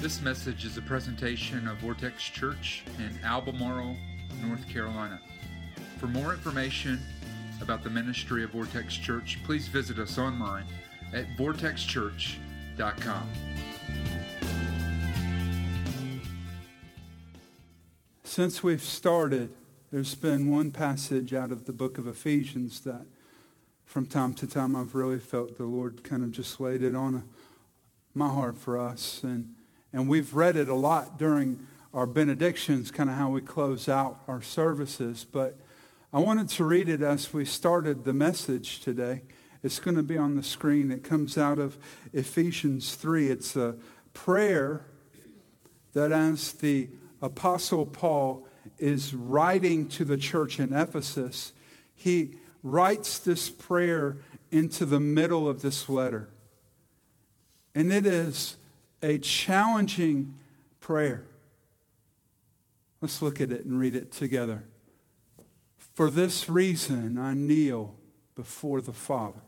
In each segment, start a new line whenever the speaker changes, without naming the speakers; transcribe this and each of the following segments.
This message is a presentation of Vortex Church in Albemarle, North Carolina. For more information about the ministry of Vortex Church, please visit us online at vortexchurch.com.
Since we've started, there's been one passage out of the book of Ephesians that from time to time I've really felt the Lord kind of just laid it on my heart for us. And and we've read it a lot during our benedictions, kind of how we close out our services. But I wanted to read it as we started the message today. It's going to be on the screen. It comes out of Ephesians 3. It's a prayer that, as the Apostle Paul is writing to the church in Ephesus, he writes this prayer into the middle of this letter. And it is a challenging prayer. Let's look at it and read it together. For this reason I kneel before the Father,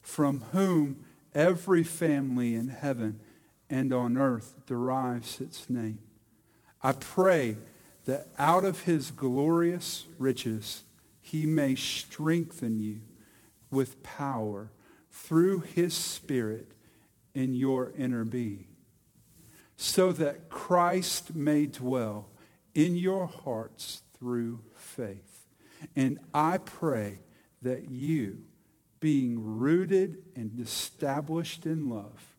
from whom every family in heaven and on earth derives its name. I pray that out of his glorious riches he may strengthen you with power through his Spirit in your inner being so that Christ may dwell in your hearts through faith. And I pray that you, being rooted and established in love,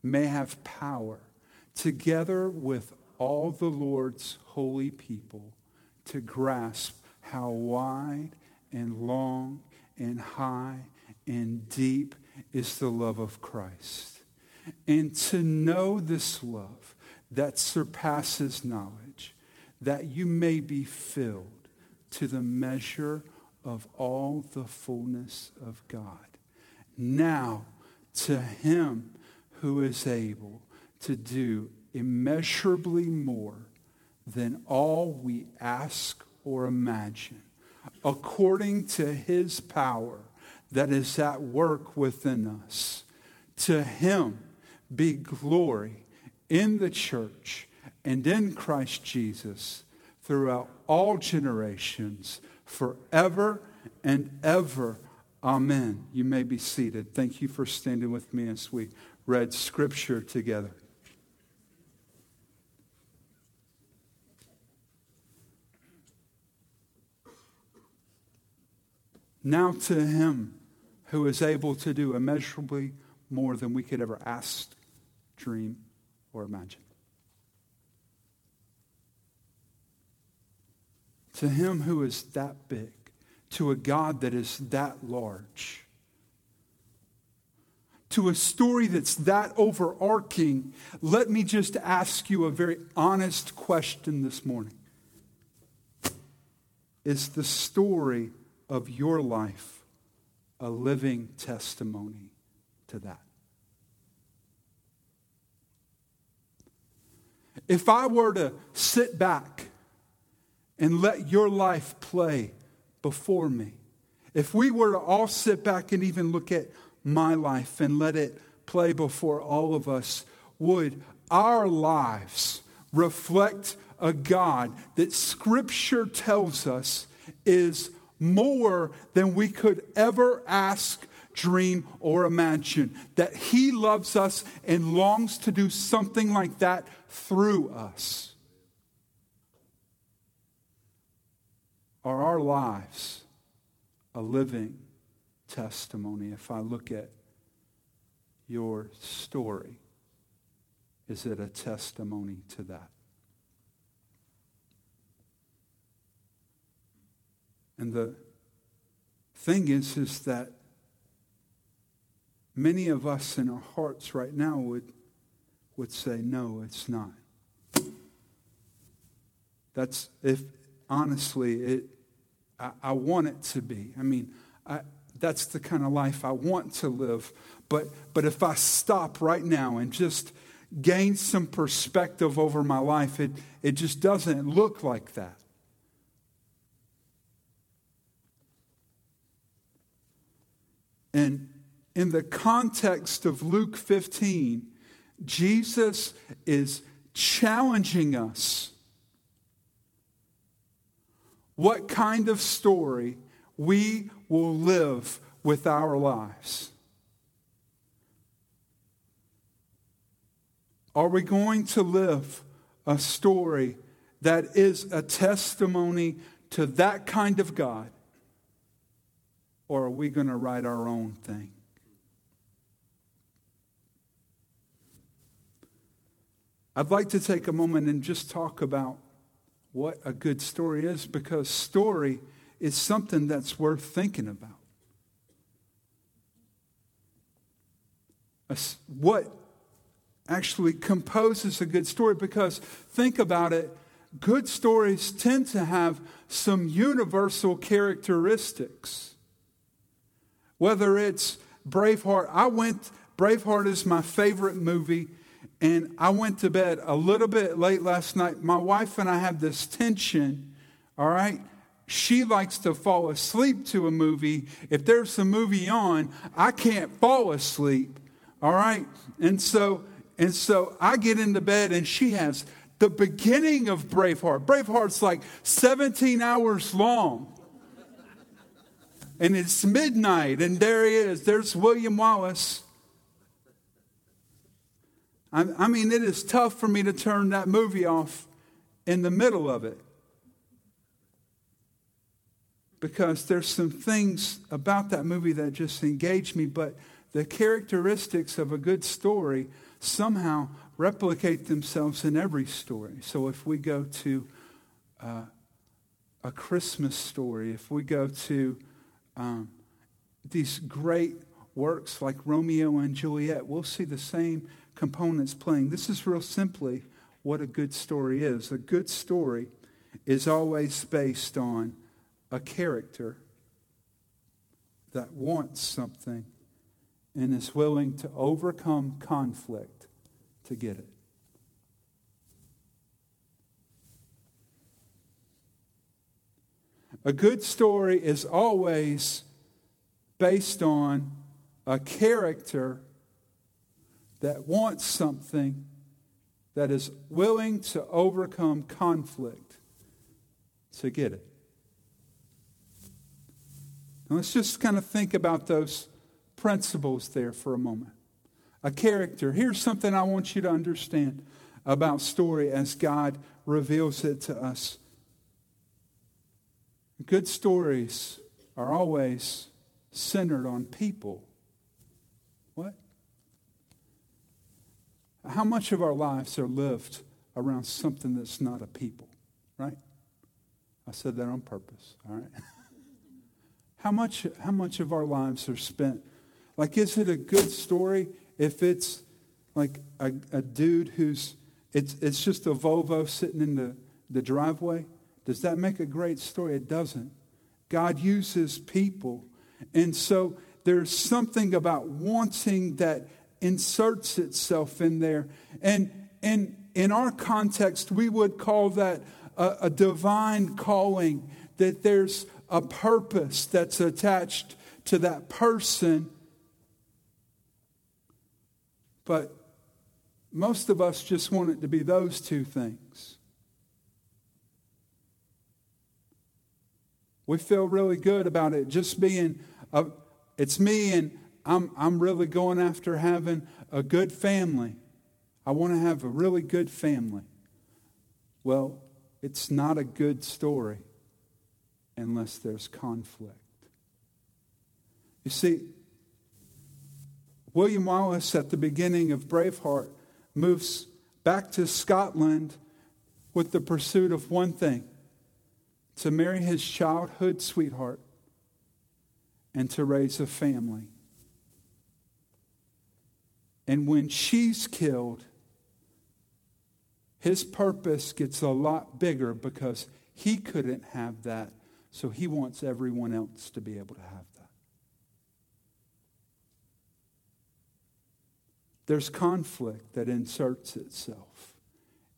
may have power, together with all the Lord's holy people, to grasp how wide and long and high and deep is the love of Christ and to know this love that surpasses knowledge, that you may be filled to the measure of all the fullness of God. Now, to him who is able to do immeasurably more than all we ask or imagine, according to his power that is at work within us. To him be glory in the church and in Christ Jesus throughout all generations, forever and ever. Amen. You may be seated. Thank you for standing with me as we read Scripture together. Now to him who is able to do immeasurably more than we could ever ask dream, or imagine. To him who is that big, to a God that is that large, to a story that's that overarching, let me just ask you a very honest question this morning. Is the story of your life a living testimony to that? If I were to sit back and let your life play before me, if we were to all sit back and even look at my life and let it play before all of us, would our lives reflect a God that Scripture tells us is more than we could ever ask, dream, or imagine? That He loves us and longs to do something like that through us. Are our lives a living testimony? If I look at your story, is it a testimony to that? And the thing is, is that many of us in our hearts right now would would say, no, it's not. That's if honestly, it, I, I want it to be. I mean, I, that's the kind of life I want to live. But, but if I stop right now and just gain some perspective over my life, it, it just doesn't look like that. And in the context of Luke 15, Jesus is challenging us what kind of story we will live with our lives. Are we going to live a story that is a testimony to that kind of God? Or are we going to write our own thing? I'd like to take a moment and just talk about what a good story is because story is something that's worth thinking about. What actually composes a good story? Because think about it, good stories tend to have some universal characteristics. Whether it's Braveheart, I went, Braveheart is my favorite movie, and I went to bed a little bit late last night. My wife and I have this tension, all right? She likes to fall asleep to a movie. If there's a movie on, I can't fall asleep, all right? And so, and so I get into bed and she has the beginning of Braveheart. Braveheart's like 17 hours long and it's midnight, and there he is. There's William Wallace. I, I mean, it is tough for me to turn that movie off in the middle of it because there's some things about that movie that just engage me, but the characteristics of a good story somehow replicate themselves in every story. So if we go to uh, a Christmas story, if we go to um, these great works like Romeo and Juliet, we'll see the same components playing. This is real simply what a good story is. A good story is always based on a character that wants something and is willing to overcome conflict to get it. A good story is always based on a character that wants something that is willing to overcome conflict to get it. Now let's just kind of think about those principles there for a moment. A character. Here's something I want you to understand about story as God reveals it to us. Good stories are always centered on people. What? How much of our lives are lived around something that's not a people, right? I said that on purpose, all right? how, much, how much of our lives are spent? Like, is it a good story if it's like a, a dude who's, it's, it's just a Volvo sitting in the, the driveway? Does that make a great story? It doesn't. God uses people. And so there's something about wanting that inserts itself in there. And, and in our context, we would call that a, a divine calling, that there's a purpose that's attached to that person. But most of us just want it to be those two things. We feel really good about it just being, a, it's me and I'm, I'm really going after having a good family. I want to have a really good family. Well, it's not a good story unless there's conflict. You see, William Wallace at the beginning of Braveheart moves back to Scotland with the pursuit of one thing to marry his childhood sweetheart and to raise a family. And when she's killed, his purpose gets a lot bigger because he couldn't have that, so he wants everyone else to be able to have that. There's conflict that inserts itself,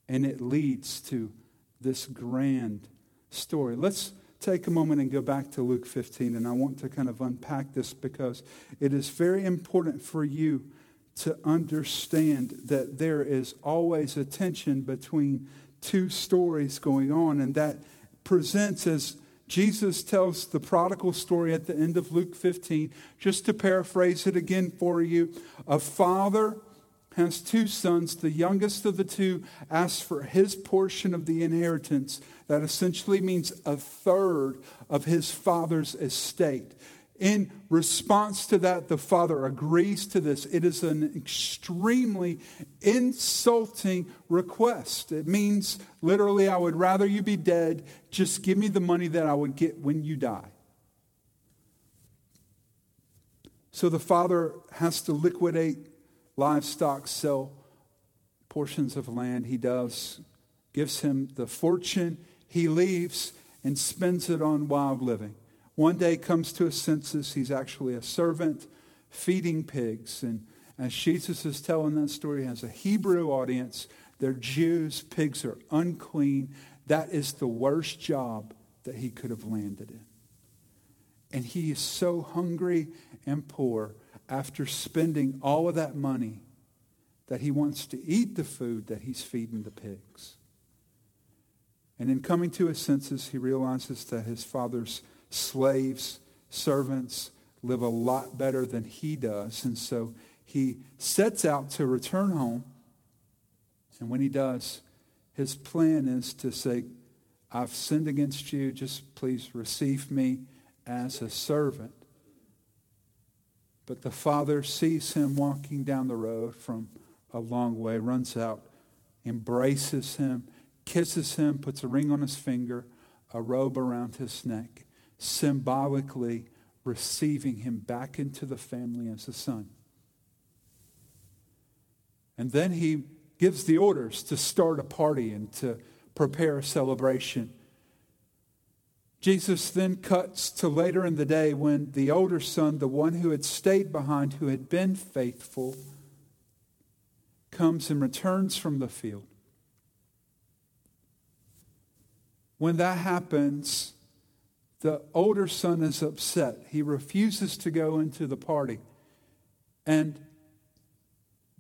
and it leads to this grand story. Let's take a moment and go back to Luke 15, and I want to kind of unpack this because it is very important for you to understand that there is always a tension between two stories going on, and that presents as Jesus tells the prodigal story at the end of Luke 15. Just to paraphrase it again for you a father has two sons. The youngest of the two asks for his portion of the inheritance. That essentially means a third of his father's estate. In response to that, the father agrees to this. It is an extremely insulting request. It means literally, I would rather you be dead. Just give me the money that I would get when you die. So the father has to liquidate livestock, sell portions of land. He does, gives him the fortune. He leaves and spends it on wild living. One day comes to his senses. He's actually a servant feeding pigs. And as Jesus is telling that story, he has a Hebrew audience. They're Jews. Pigs are unclean. That is the worst job that he could have landed in. And he is so hungry and poor after spending all of that money that he wants to eat the food that he's feeding the pigs. And in coming to his senses, he realizes that his father's slaves, servants live a lot better than he does. And so he sets out to return home. And when he does, his plan is to say, I've sinned against you. Just please receive me as a servant. But the father sees him walking down the road from a long way, runs out, embraces him, kisses him, puts a ring on his finger, a robe around his neck symbolically receiving him back into the family as a son. And then he gives the orders to start a party and to prepare a celebration. Jesus then cuts to later in the day when the older son, the one who had stayed behind, who had been faithful, comes and returns from the field. When that happens, the older son is upset. He refuses to go into the party. And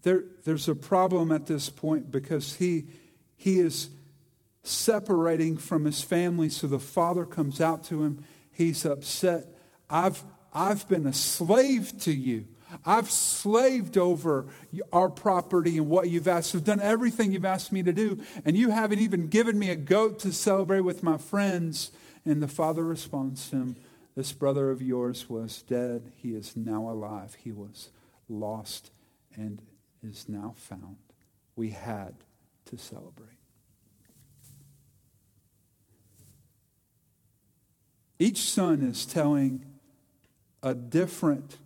there, there's a problem at this point because he, he is separating from his family. So the father comes out to him. He's upset. I've, I've been a slave to you. I've slaved over our property and what you've asked. I've done everything you've asked me to do. And you haven't even given me a goat to celebrate with my friends. And the father responds to him, This brother of yours was dead. He is now alive. He was lost and is now found. We had to celebrate. Each son is telling a different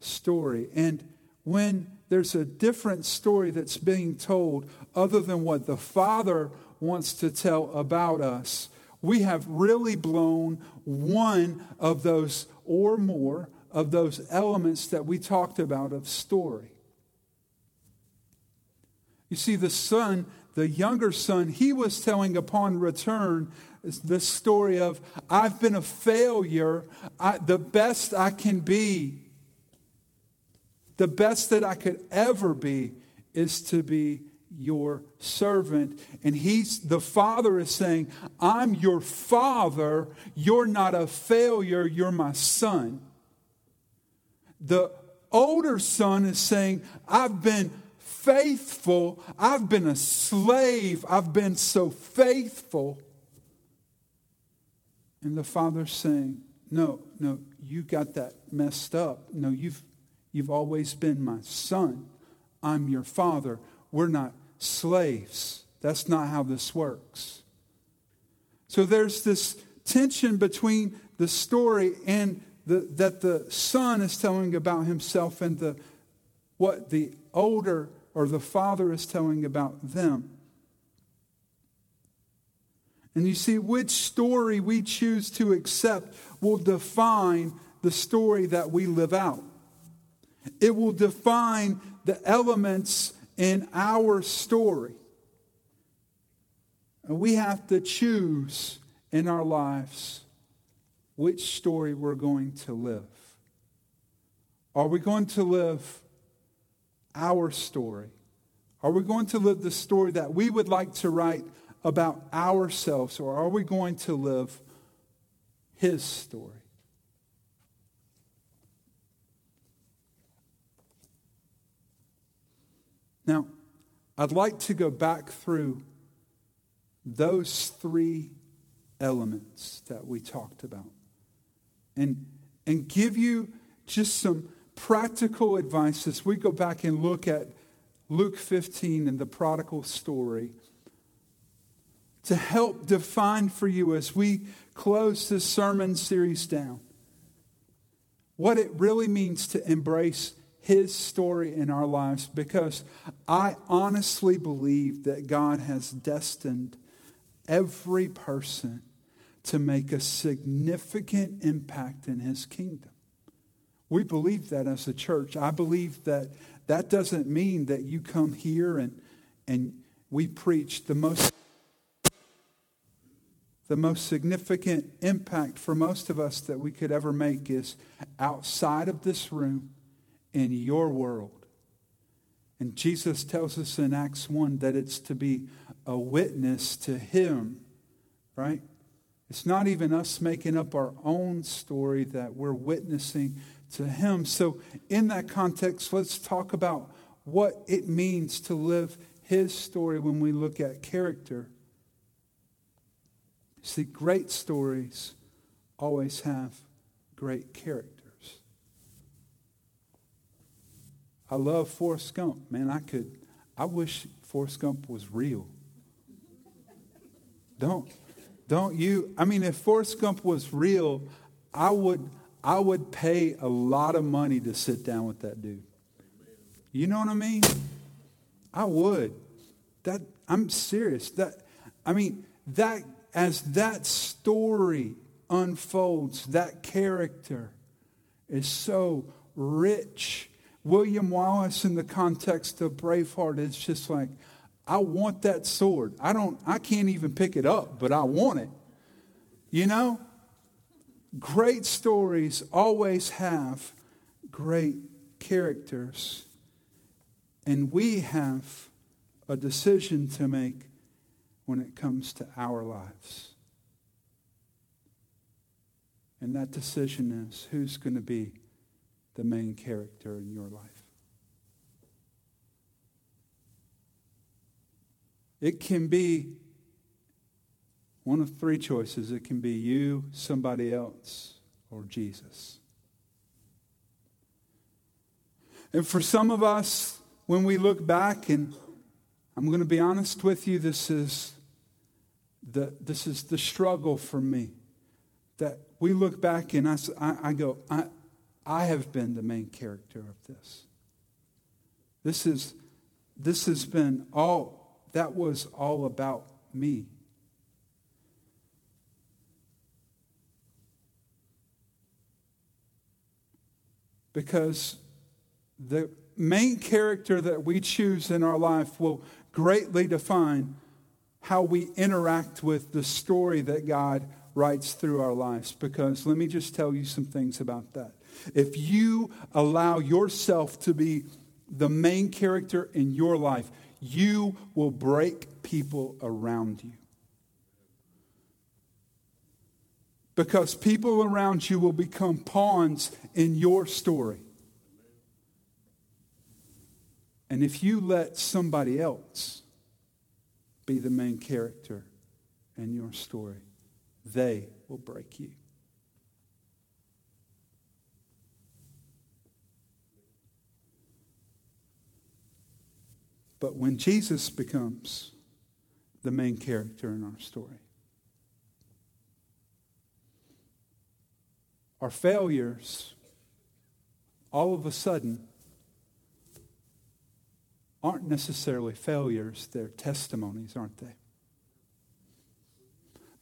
story. And when there's a different story that's being told, other than what the Father wants to tell about us, we have really blown one of those or more of those elements that we talked about of story. You see, the son, the younger son, he was telling upon return the story of, I've been a failure, I, the best I can be, the best that I could ever be is to be your servant. And he's the father is saying, I'm your father. You're not a failure. You're my son. The older son is saying, I've been faithful. I've been a slave. I've been so faithful. And the father's saying, No, no, you got that messed up. No, you've, you've always been my son. I'm your father. We're not slaves. That's not how this works. So there's this tension between the story and the, that the son is telling about himself and the, what the older or the father is telling about them. And you see, which story we choose to accept will define the story that we live out. It will define the elements in our story. And we have to choose in our lives which story we're going to live. Are we going to live our story? Are we going to live the story that we would like to write about ourselves, or are we going to live His story? Now, I'd like to go back through those three elements that we talked about and, and give you just some practical advice as we go back and look at Luke 15 and the prodigal story to help define for you as we close this sermon series down what it really means to embrace his story in our lives because I honestly believe that God has destined every person to make a significant impact in his kingdom. We believe that as a church. I believe that that doesn't mean that you come here and, and we preach the most the most significant impact for most of us that we could ever make is outside of this room in your world. And Jesus tells us in Acts 1 that it's to be a witness to him, right? It's not even us making up our own story that we're witnessing to Him. So, in that context, let's talk about what it means to live His story when we look at character. See, great stories always have great characters. I love Forrest Gump. Man, I could, I wish Forrest Gump was real. Don't, don't you? I mean, if Forrest Gump was real, I would, I would pay a lot of money to sit down with that dude. You know what I mean? I would. That I'm serious. That I mean that as that story unfolds, that character is so rich. William Wallace, in the context of Braveheart, it's just like, I want that sword. I don't, I can't even pick it up, but I want it. You know? Great stories always have great characters. And we have a decision to make when it comes to our lives. And that decision is who's going to be the main character in your life. It can be one of three choices it can be you, somebody else, or Jesus. And for some of us, when we look back, and I'm going to be honest with you, this is the, this is the struggle for me. That we look back and I, I, go, I, I have been the main character of this. This, is, this has been all, that was all about me. because the main character that we choose in our life will greatly define how we interact with the story that God writes through our lives. Because let me just tell you some things about that. If you allow yourself to be the main character in your life, you will break people around you. because people around you will become pawns in your story. And if you let somebody else be the main character in your story, they will break you. But when Jesus becomes the main character in our story, our failures all of a sudden aren't necessarily failures, they're testimonies, aren't they?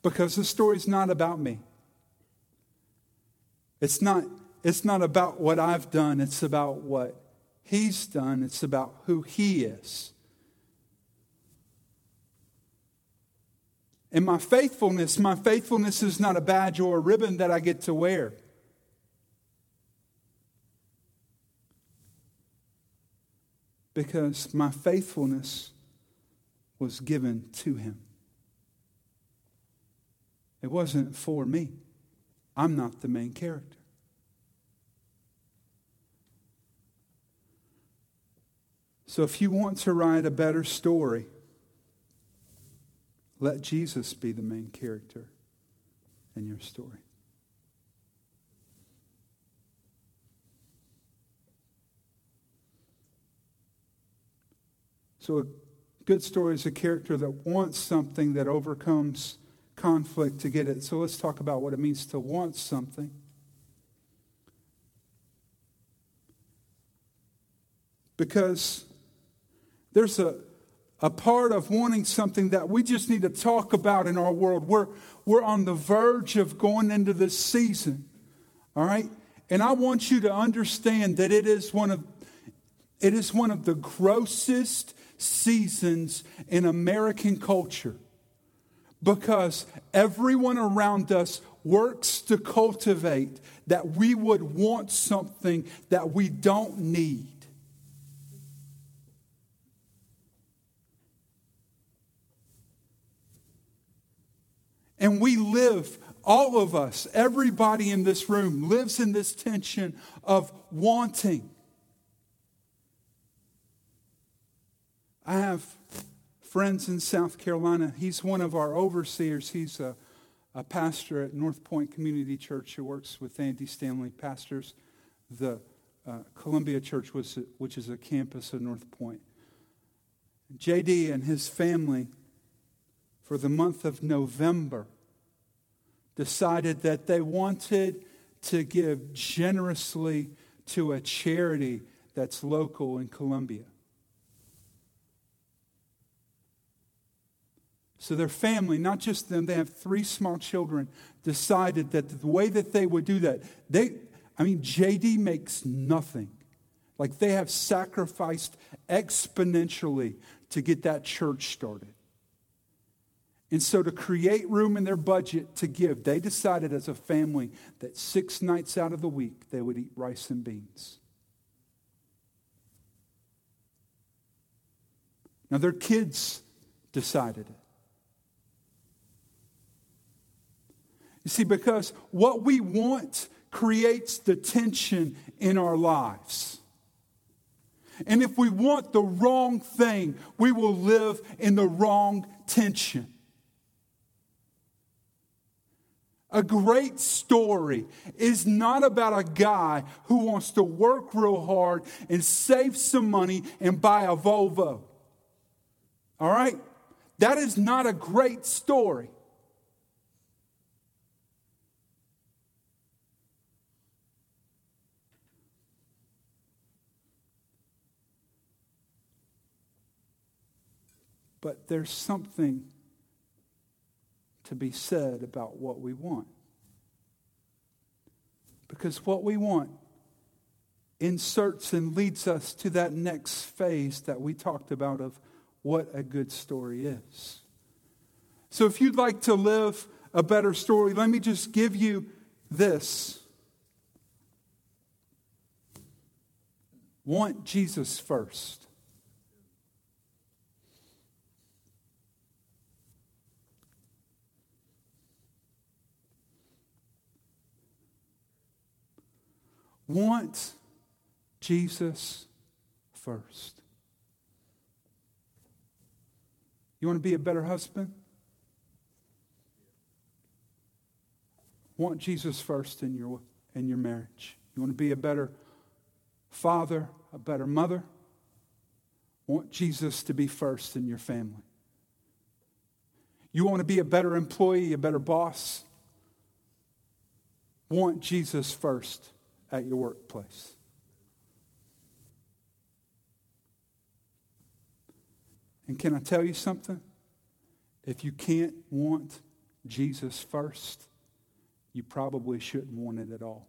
Because the story's not about me. It's not, it's not about what I've done, it's about what He's done, it's about who He is. And my faithfulness, my faithfulness is not a badge or a ribbon that I get to wear. because my faithfulness was given to him. It wasn't for me. I'm not the main character. So if you want to write a better story, let Jesus be the main character in your story. So, a good story is a character that wants something that overcomes conflict to get it. So, let's talk about what it means to want something. Because there's a, a part of wanting something that we just need to talk about in our world. We're, we're on the verge of going into this season, all right? And I want you to understand that it is one of, it is one of the grossest seasons in American culture because everyone around us works to cultivate that we would want something that we don't need. And we live, all of us, everybody in this room lives in this tension of wanting. I have friends in South Carolina. He's one of our overseers. He's a, a pastor at North Point Community Church who works with Andy Stanley, pastors the uh, Columbia Church, was, which is a campus of North Point. JD and his family, for the month of November, decided that they wanted to give generously to a charity that's local in Columbia. So their family, not just them, they have three small children, decided that the way that they would do that, they, I mean, JD makes nothing. Like they have sacrificed exponentially to get that church started. And so, to create room in their budget to give, they decided as a family that six nights out of the week they would eat rice and beans. Now, their kids decided it. You see, because what we want creates the tension in our lives. And if we want the wrong thing, we will live in the wrong tension. A great story is not about a guy who wants to work real hard and save some money and buy a Volvo. All right? That is not a great story. But there's something to be said about what we want. Because what we want inserts and leads us to that next phase that we talked about of what a good story is. So if you'd like to live a better story, let me just give you this. Want Jesus first. Want Jesus first. You want to be a better husband? Want Jesus first in your, in your marriage. You want to be a better father, a better mother? Want Jesus to be first in your family. You want to be a better employee, a better boss? Want Jesus first at your workplace. And can I tell you something? If you can't want Jesus first, you probably shouldn't want it at all.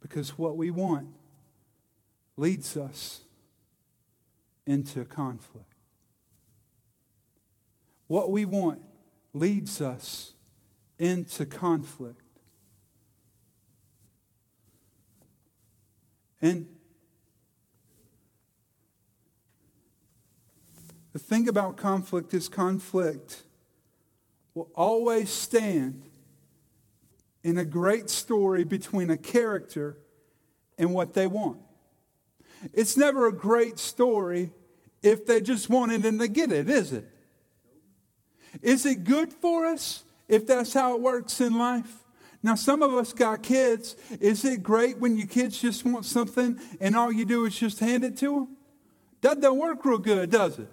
Because what we want leads us into conflict. What we want leads us into conflict. And the thing about conflict is conflict will always stand in a great story between a character and what they want. It's never a great story if they just want it and they get it, is it? Is it good for us if that's how it works in life? Now, some of us got kids. Is it great when your kids just want something and all you do is just hand it to them? That doesn't work real good, does it?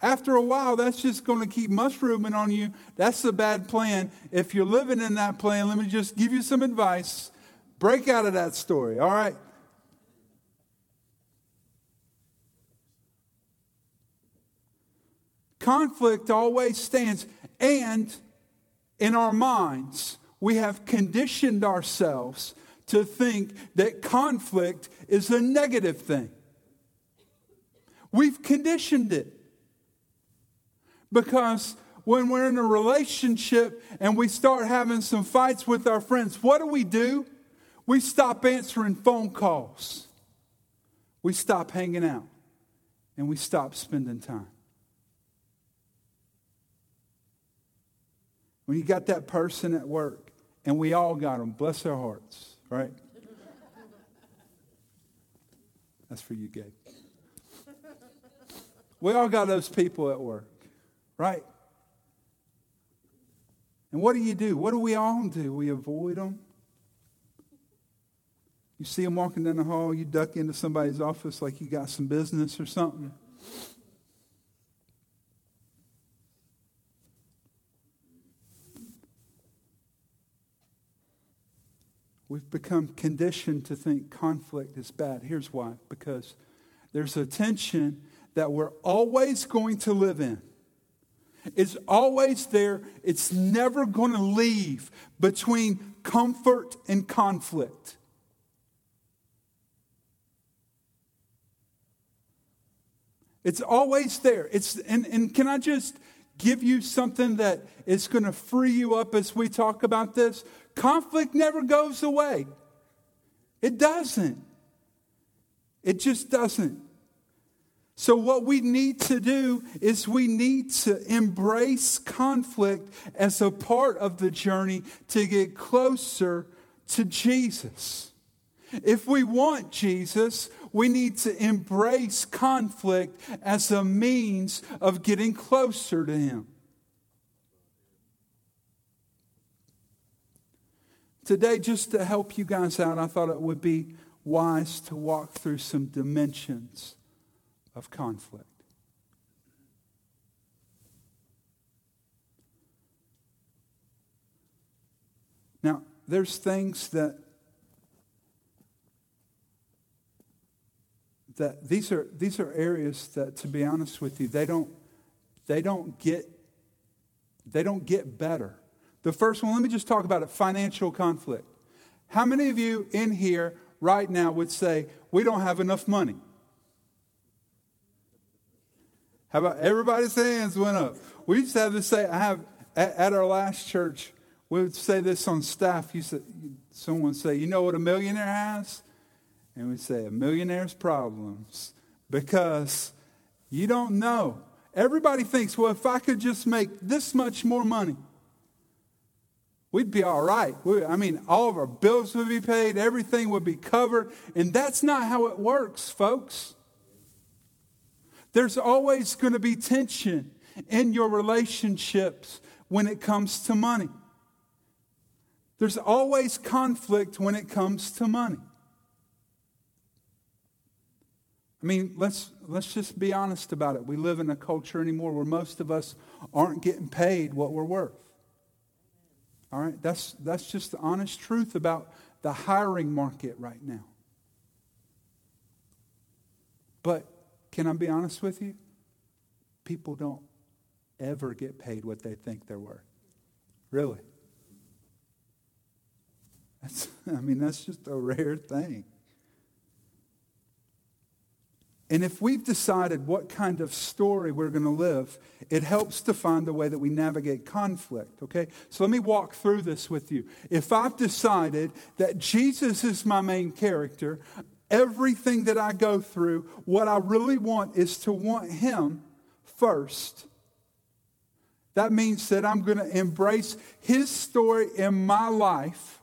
After a while, that's just going to keep mushrooming on you. That's a bad plan. If you're living in that plan, let me just give you some advice. Break out of that story, all right? Conflict always stands, and in our minds, we have conditioned ourselves to think that conflict is a negative thing. We've conditioned it. Because when we're in a relationship and we start having some fights with our friends, what do we do? We stop answering phone calls. We stop hanging out. And we stop spending time. When you got that person at work, and we all got them, bless their hearts, right? That's for you, Gabe. We all got those people at work, right? And what do you do? What do we all do? We avoid them. You see them walking down the hall, you duck into somebody's office like you got some business or something. We've become conditioned to think conflict is bad. Here's why because there's a tension that we're always going to live in. It's always there, it's never going to leave between comfort and conflict. It's always there. It's, and, and can I just give you something that is going to free you up as we talk about this? Conflict never goes away. It doesn't. It just doesn't. So, what we need to do is we need to embrace conflict as a part of the journey to get closer to Jesus. If we want Jesus, we need to embrace conflict as a means of getting closer to Him. Today, just to help you guys out, I thought it would be wise to walk through some dimensions of conflict. Now, there's things that that these are these are areas that to be honest with you, they don't they don't get they don't get better the first one, let me just talk about it financial conflict. How many of you in here right now would say, We don't have enough money? How about everybody's hands went up? We used to have to say, I have at, at our last church, we would say this on staff. You said, someone say, You know what a millionaire has? And we'd say, A millionaire's problems. Because you don't know. Everybody thinks, well, if I could just make this much more money, we'd be all right. We, I mean, all of our bills would be paid, everything would be covered. And that's not how it works, folks. There's always going to be tension in your relationships when it comes to money. There's always conflict when it comes to money. I mean, let's, let's just be honest about it. We live in a culture anymore where most of us aren't getting paid what we're worth. All right, that's, that's just the honest truth about the hiring market right now. But can I be honest with you? People don't ever get paid what they think they're worth. Really. That's, I mean, that's just a rare thing. And if we've decided what kind of story we're going to live, it helps to find a way that we navigate conflict, okay? So let me walk through this with you. If I've decided that Jesus is my main character, everything that I go through, what I really want is to want Him first. That means that I'm going to embrace His story in my life.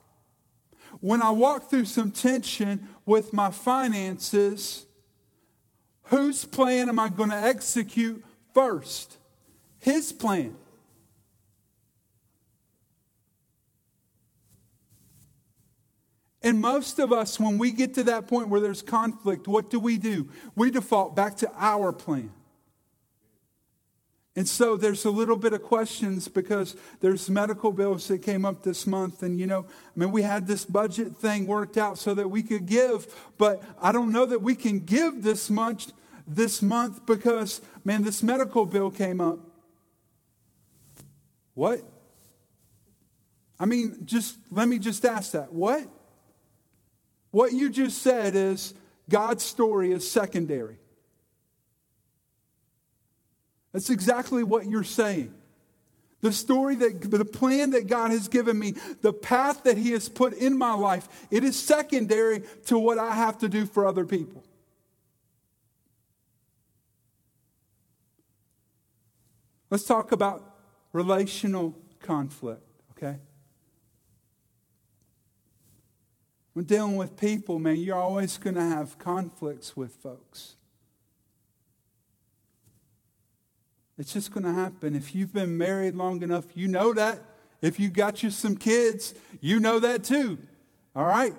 When I walk through some tension with my finances, Whose plan am I going to execute first? His plan. And most of us, when we get to that point where there's conflict, what do we do? We default back to our plan. And so there's a little bit of questions because there's medical bills that came up this month. And, you know, I mean, we had this budget thing worked out so that we could give, but I don't know that we can give this much this month because, man, this medical bill came up. What? I mean, just let me just ask that. What? What you just said is God's story is secondary. That's exactly what you're saying. The story that, the plan that God has given me, the path that He has put in my life, it is secondary to what I have to do for other people. Let's talk about relational conflict, okay? When dealing with people, man, you're always going to have conflicts with folks. It's just going to happen. If you've been married long enough, you know that. If you got you some kids, you know that too. All right?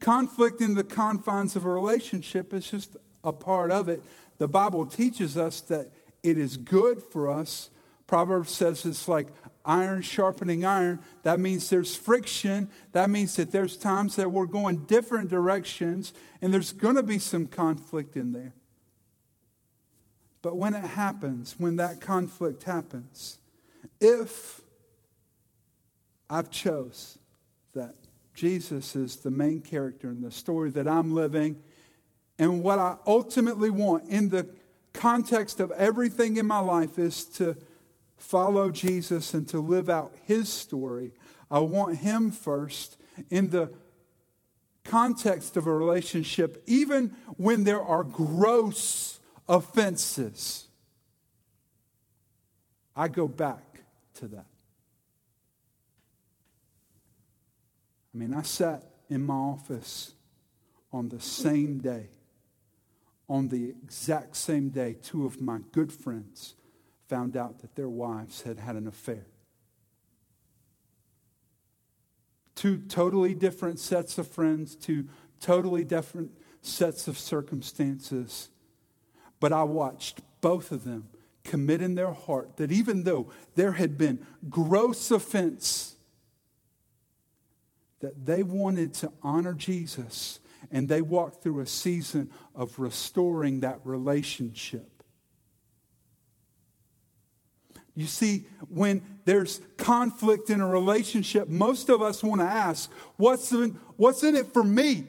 Conflict in the confines of a relationship is just a part of it. The Bible teaches us that it is good for us. Proverbs says it's like iron sharpening iron. That means there's friction. That means that there's times that we're going different directions, and there's going to be some conflict in there. But when it happens, when that conflict happens, if I've chose that Jesus is the main character in the story that I'm living, and what I ultimately want in the context of everything in my life is to follow Jesus and to live out his story. I want him first in the context of a relationship, even when there are gross offenses. I go back to that. I mean, I sat in my office on the same day on the exact same day, two of my good friends found out that their wives had had an affair. Two totally different sets of friends, two totally different sets of circumstances. But I watched both of them commit in their heart that even though there had been gross offense, that they wanted to honor Jesus and they walked through a season of restoring that relationship. You see, when there's conflict in a relationship, most of us want to ask, what's in, what's in it for me?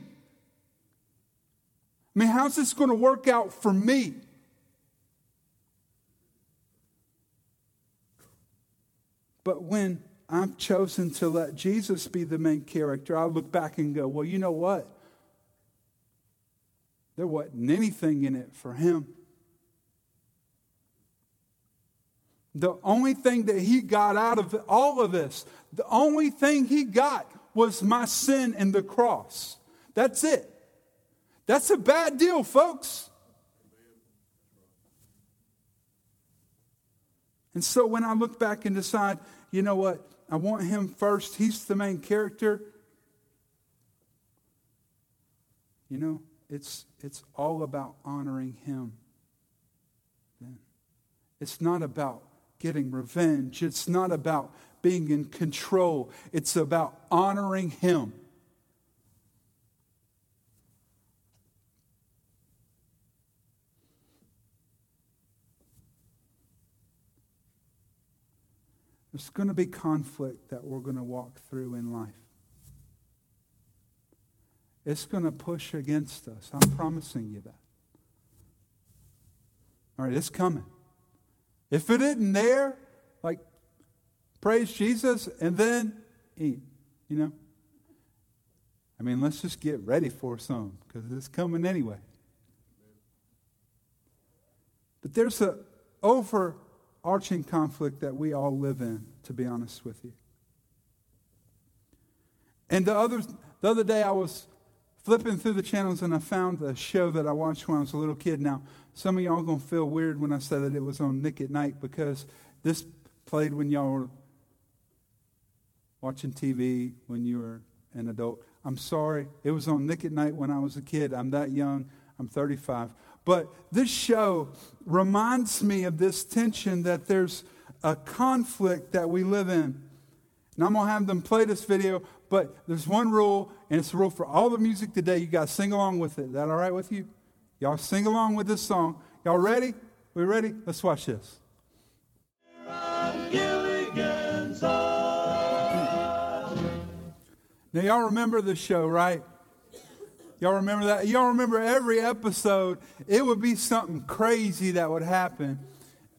I mean, how's this going to work out for me? But when I've chosen to let Jesus be the main character, I look back and go, well, you know what? There wasn't anything in it for him. The only thing that he got out of all of this, the only thing he got was my sin and the cross. That's it. That's a bad deal, folks. And so when I look back and decide, you know what, I want him first, he's the main character. You know, it's, it's all about honoring Him. It's not about getting revenge. It's not about being in control. It's about honoring Him. There's going to be conflict that we're going to walk through in life. it's going to push against us. I'm promising you that. All right, it's coming. If it isn't there, like, praise Jesus and then eat, you know? I mean, let's just get ready for some because it's coming anyway. But there's an overarching conflict that we all live in, to be honest with you. And the other, the other day I was flipping through the channels and I found a show that I watched when I was a little kid. Now, some of y'all are going to feel weird when I say that it was on Nick at Nite because this played when y'all were watching TV when you were an adult. I'm sorry. It was on Nick at Nite when I was a kid. I'm that young. I'm 35. But this show reminds me of this tension that there's a conflict that we live in. And I'm going to have them play this video, but there's one rule, and it's a rule for all the music today. You got to sing along with it. Is that all right with you? Y'all sing along with this song. Y'all ready? We ready? Let's watch this. Now, y'all remember the show, right? Y'all remember that? Y'all remember every episode, it would be something crazy that would happen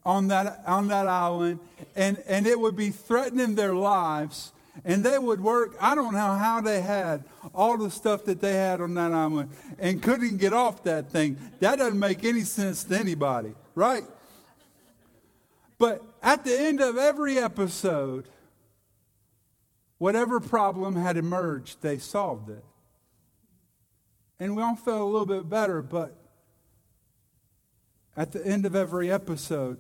on that, on that island, and, and it would be threatening their lives and they would work. I don't know how they had all the stuff that they had on that island and couldn't get off that thing. That doesn't make any sense to anybody, right? But at the end of every episode, whatever problem had emerged, they solved it. And we all felt a little bit better, but at the end of every episode,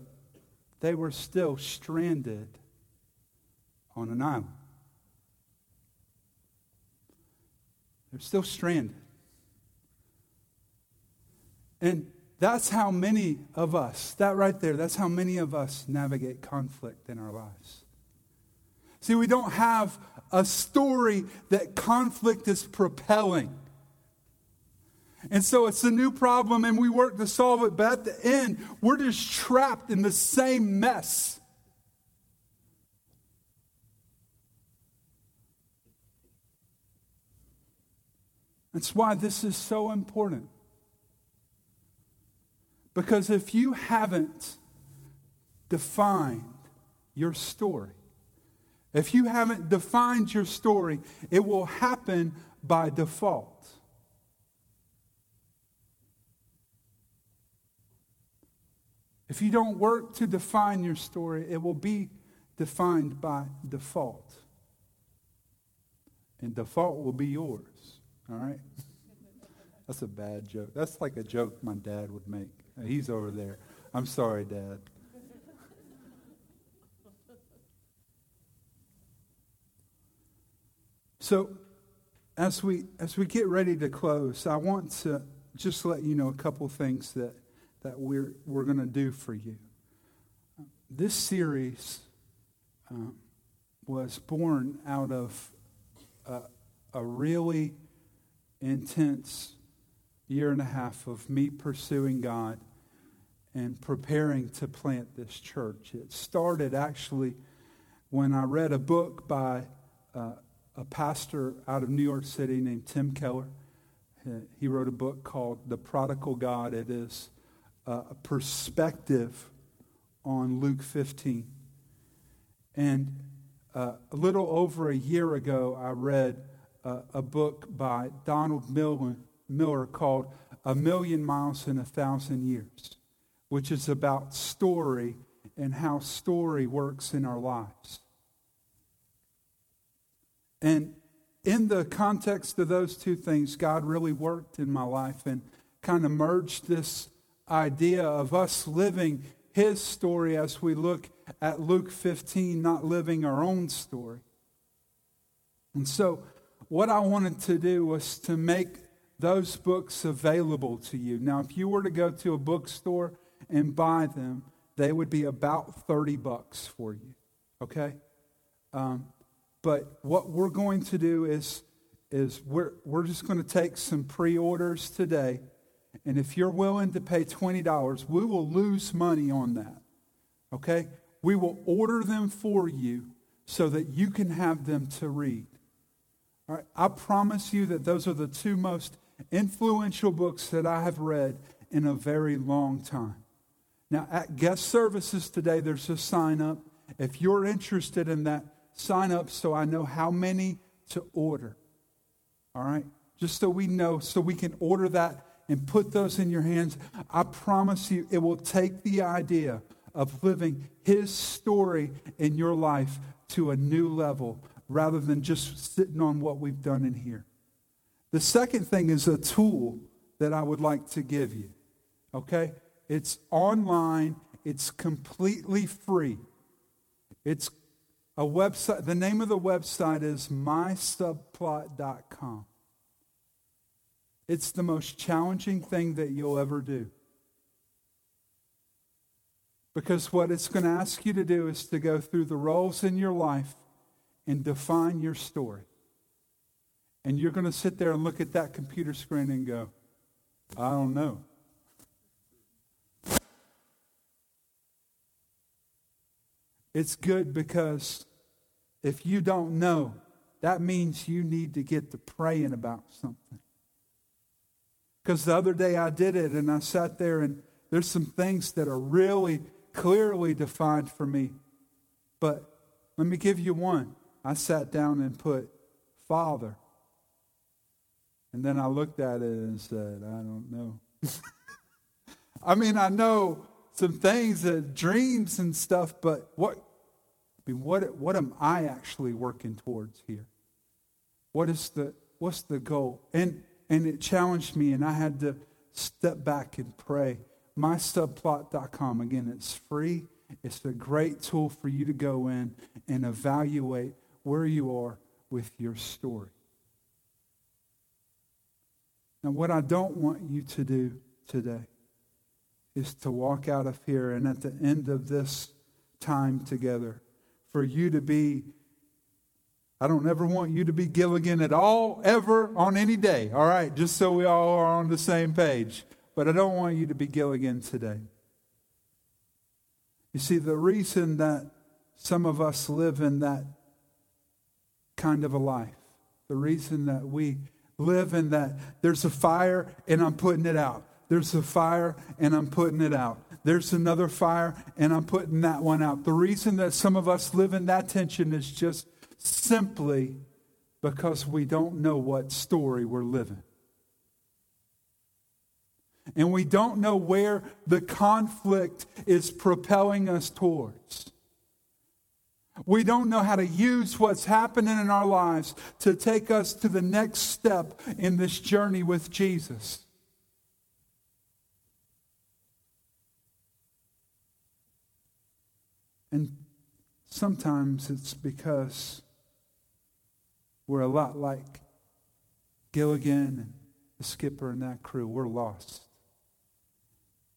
they were still stranded on an island. They're still stranded. And that's how many of us, that right there, that's how many of us navigate conflict in our lives. See, we don't have a story that conflict is propelling. And so it's a new problem and we work to solve it, but at the end, we're just trapped in the same mess. That's why this is so important. Because if you haven't defined your story, if you haven't defined your story, it will happen by default. If you don't work to define your story, it will be defined by default. And default will be yours. All right? That's a bad joke. That's like a joke my dad would make. He's over there. I'm sorry, Dad. So, as we as we get ready to close, I want to just let you know a couple things that that we're we're going to do for you. This series uh, was born out of a, a really intense year and a half of me pursuing God and preparing to plant this church. It started actually when I read a book by uh, a pastor out of New York City named Tim Keller. He wrote a book called The Prodigal God. It is a perspective on Luke 15. And uh, a little over a year ago, I read uh, a book by Donald Miller, Miller called A Million Miles in a Thousand Years, which is about story and how story works in our lives. And in the context of those two things, God really worked in my life and kind of merged this idea of us living his story as we look at Luke 15, not living our own story. And so what I wanted to do was to make those books available to you. Now, if you were to go to a bookstore and buy them, they would be about 30 bucks for you, okay? Um, but what we're going to do is, is we're, we're just going to take some pre orders today. And if you're willing to pay $20, we will lose money on that, okay? We will order them for you so that you can have them to read. All right, I promise you that those are the two most influential books that I have read in a very long time. Now, at guest services today, there's a sign up. If you're interested in that, sign up so I know how many to order. All right? Just so we know, so we can order that and put those in your hands. I promise you, it will take the idea of living His story in your life to a new level rather than just sitting on what we've done in here. The second thing is a tool that I would like to give you. Okay? It's online, it's completely free. It's a website, the name of the website is mysubplot.com. It's the most challenging thing that you'll ever do. Because what it's going to ask you to do is to go through the roles in your life and define your story. And you're going to sit there and look at that computer screen and go, I don't know. It's good because if you don't know, that means you need to get to praying about something. Because the other day I did it and I sat there and there's some things that are really clearly defined for me. But let me give you one. I sat down and put Father. And then I looked at it and said, I don't know. I mean, I know some things, uh, dreams and stuff, but what, I mean, what, what am I actually working towards here? What is the, what's the goal? And, and it challenged me, and I had to step back and pray mysubplot.com. Again, it's free. It's a great tool for you to go in and evaluate where you are with your story. Now, what I don't want you to do today is to walk out of here and at the end of this time together, for you to be, I don't ever want you to be Gilligan at all, ever, on any day, all right? Just so we all are on the same page. But I don't want you to be Gilligan today. You see, the reason that some of us live in that kind of a life, the reason that we live in that there's a fire and I'm putting it out. There's a fire and I'm putting it out. There's another fire and I'm putting that one out. The reason that some of us live in that tension is just simply because we don't know what story we're living and we don't know where the conflict is propelling us towards. We don't know how to use what's happening in our lives to take us to the next step in this journey with Jesus. And sometimes it's because we're a lot like Gilligan and the skipper and that crew. We're lost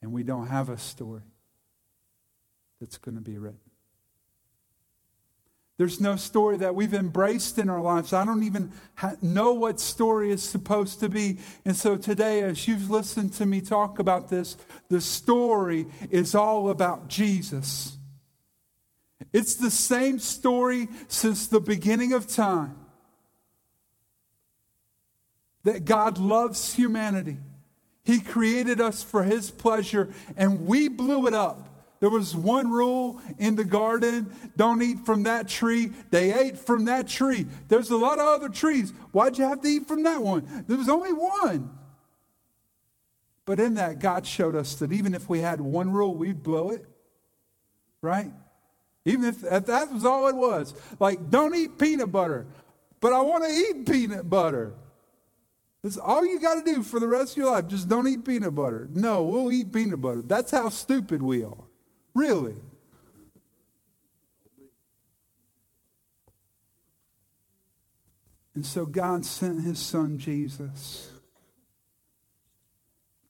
and we don't have a story that's going to be written. There's no story that we've embraced in our lives. I don't even ha- know what story is supposed to be. And so today, as you've listened to me talk about this, the story is all about Jesus. It's the same story since the beginning of time that God loves humanity. He created us for His pleasure, and we blew it up. There was one rule in the garden don't eat from that tree. They ate from that tree. There's a lot of other trees. Why'd you have to eat from that one? There was only one. But in that, God showed us that even if we had one rule, we'd blow it. Right? Even if, if that was all it was. Like, don't eat peanut butter. But I want to eat peanut butter. That's all you got to do for the rest of your life. Just don't eat peanut butter. No, we'll eat peanut butter. That's how stupid we are. Really. And so God sent his son Jesus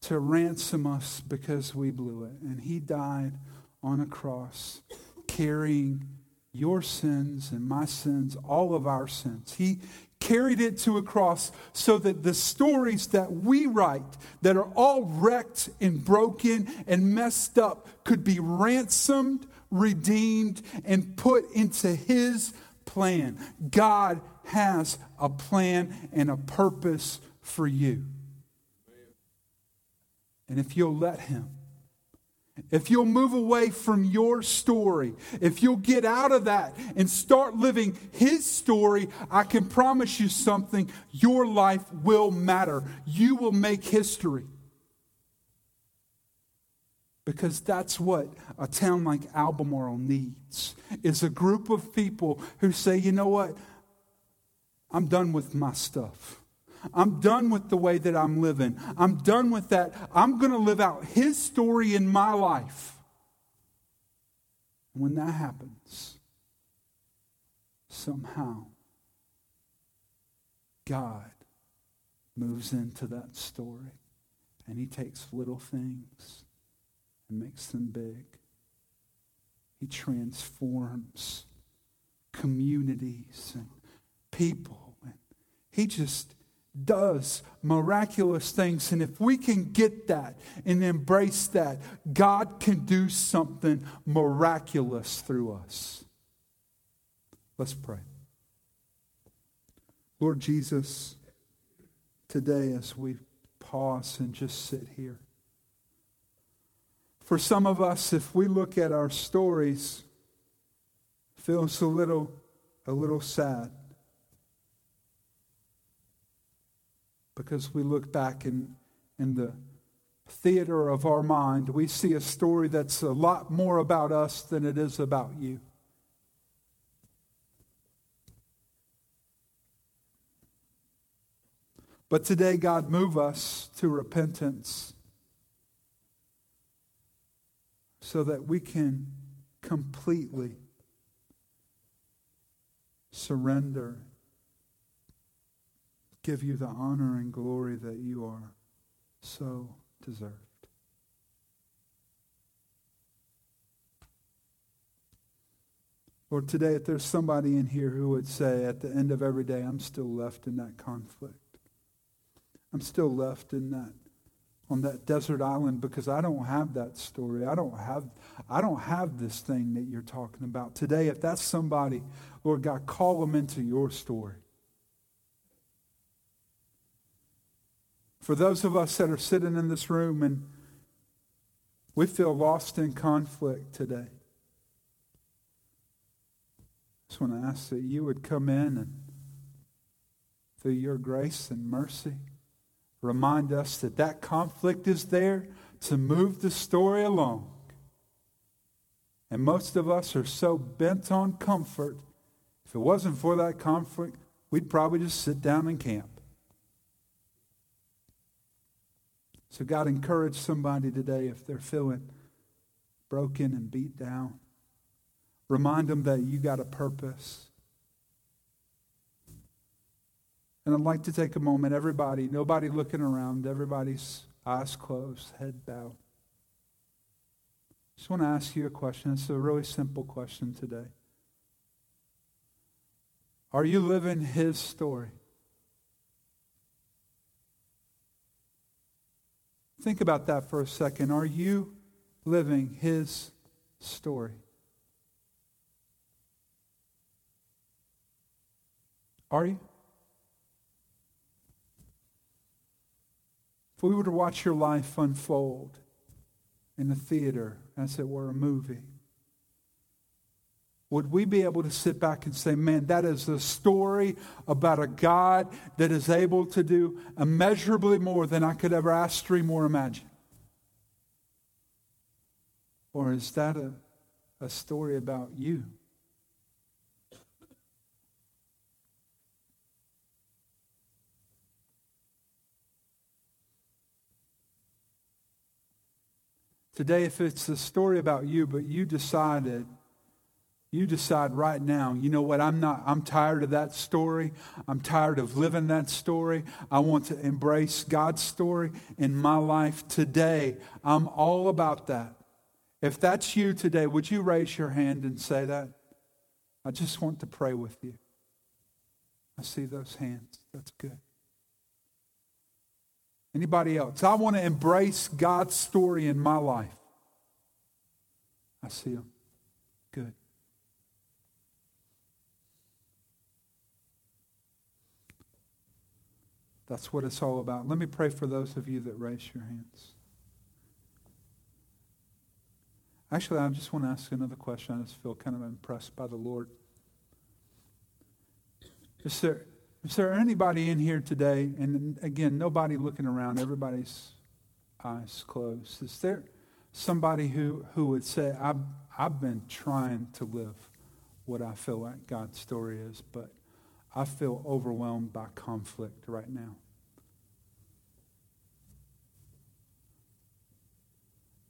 to ransom us because we blew it. And he died on a cross carrying your sins and my sins, all of our sins. He, carried it to a cross so that the stories that we write, that are all wrecked and broken and messed up, could be ransomed, redeemed, and put into His plan. God has a plan and a purpose for you. And if you'll let Him, if you'll move away from your story, if you'll get out of that and start living His story, I can promise you something your life will matter. You will make history. Because that's what a town like Albemarle needs is a group of people who say, you know what? I'm done with my stuff. I'm done with the way that I'm living. I'm done with that. I'm going to live out his story in my life. When that happens, somehow God moves into that story and he takes little things and makes them big. He transforms communities and people. And he just does miraculous things. And if we can get that and embrace that, God can do something miraculous through us. Let's pray. Lord Jesus, today as we pause and just sit here, for some of us, if we look at our stories, feels a little, a little sad. Because we look back in, in the theater of our mind, we see a story that's a lot more about us than it is about you. But today, God, move us to repentance so that we can completely surrender, give you the honor and glory that you are so deserved. Lord, today, if there's somebody in here who would say at the end of every day, I'm still left in that conflict, I'm still left in that on that desert island because I don't have that story. I don't have I don't have this thing that you're talking about. Today, if that's somebody, Lord God, call them into your story. For those of us that are sitting in this room and we feel lost in conflict today, I just want to ask that you would come in and through your grace and mercy remind us that that conflict is there to move the story along. And most of us are so bent on comfort. If it wasn't for that conflict, we'd probably just sit down and camp. So, God, encourage somebody today if they're feeling broken and beat down. Remind them that you got a purpose. And I'd like to take a moment, everybody, nobody looking around, everybody's eyes closed, head bowed. Just want to ask you a question. It's a really simple question today. Are you living his story? Think about that for a second. Are you living his story? Are you? If we were to watch your life unfold in a theater, as it were a movie, would we be able to sit back and say, man, that is a story about a God that is able to do immeasurably more than I could ever ask, dream, or imagine? Or is that a, a story about you? Today, if it's a story about you, but you decided, you decide right now, you know what, I'm not, I'm tired of that story. I'm tired of living that story. I want to embrace God's story in my life today. I'm all about that. If that's you today, would you raise your hand and say that? I just want to pray with you. I see those hands. That's good. Anybody else? I want to embrace God's story in my life. I see them. Good. That's what it's all about. Let me pray for those of you that raise your hands. Actually, I just want to ask another question. I just feel kind of impressed by the Lord. Is there, is there anybody in here today, and again, nobody looking around, everybody's eyes closed. Is there somebody who, who would say, I've, I've been trying to live what I feel like God's story is, but I feel overwhelmed by conflict right now?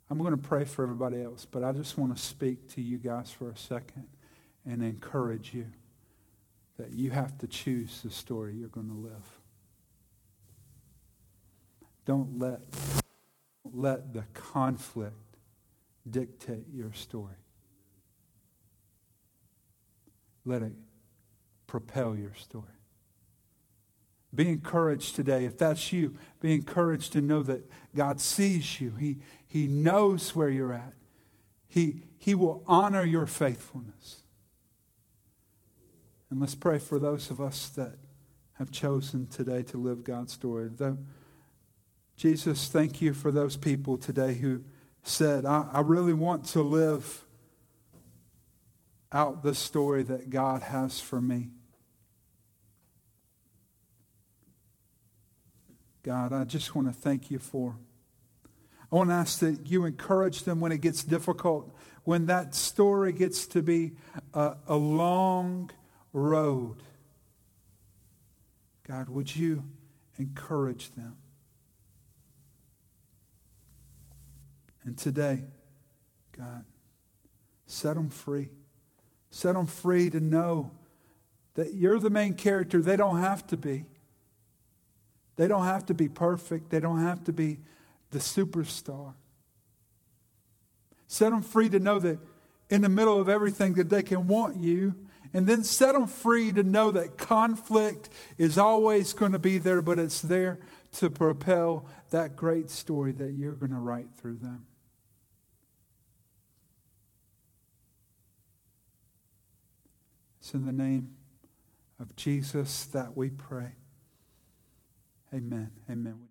I'm going to pray for everybody else, but I just want to speak to you guys for a second and encourage you that you have to choose the story you're going to live. Don't let, let the conflict dictate your story. Let it propel your story. Be encouraged today. If that's you, be encouraged to know that God sees you. He, he knows where you're at. He, he will honor your faithfulness. And let's pray for those of us that have chosen today to live God's story. Jesus, thank you for those people today who said, I, I really want to live out the story that God has for me. God, I just want to thank you for. I want to ask that you encourage them when it gets difficult, when that story gets to be a, a long road. God, would you encourage them? And today, God, set them free. Set them free to know that you're the main character. They don't have to be. They don't have to be perfect. They don't have to be the superstar. Set them free to know that in the middle of everything that they can want you. And then set them free to know that conflict is always going to be there, but it's there to propel that great story that you're going to write through them. It's in the name of Jesus that we pray. Amen. Amen.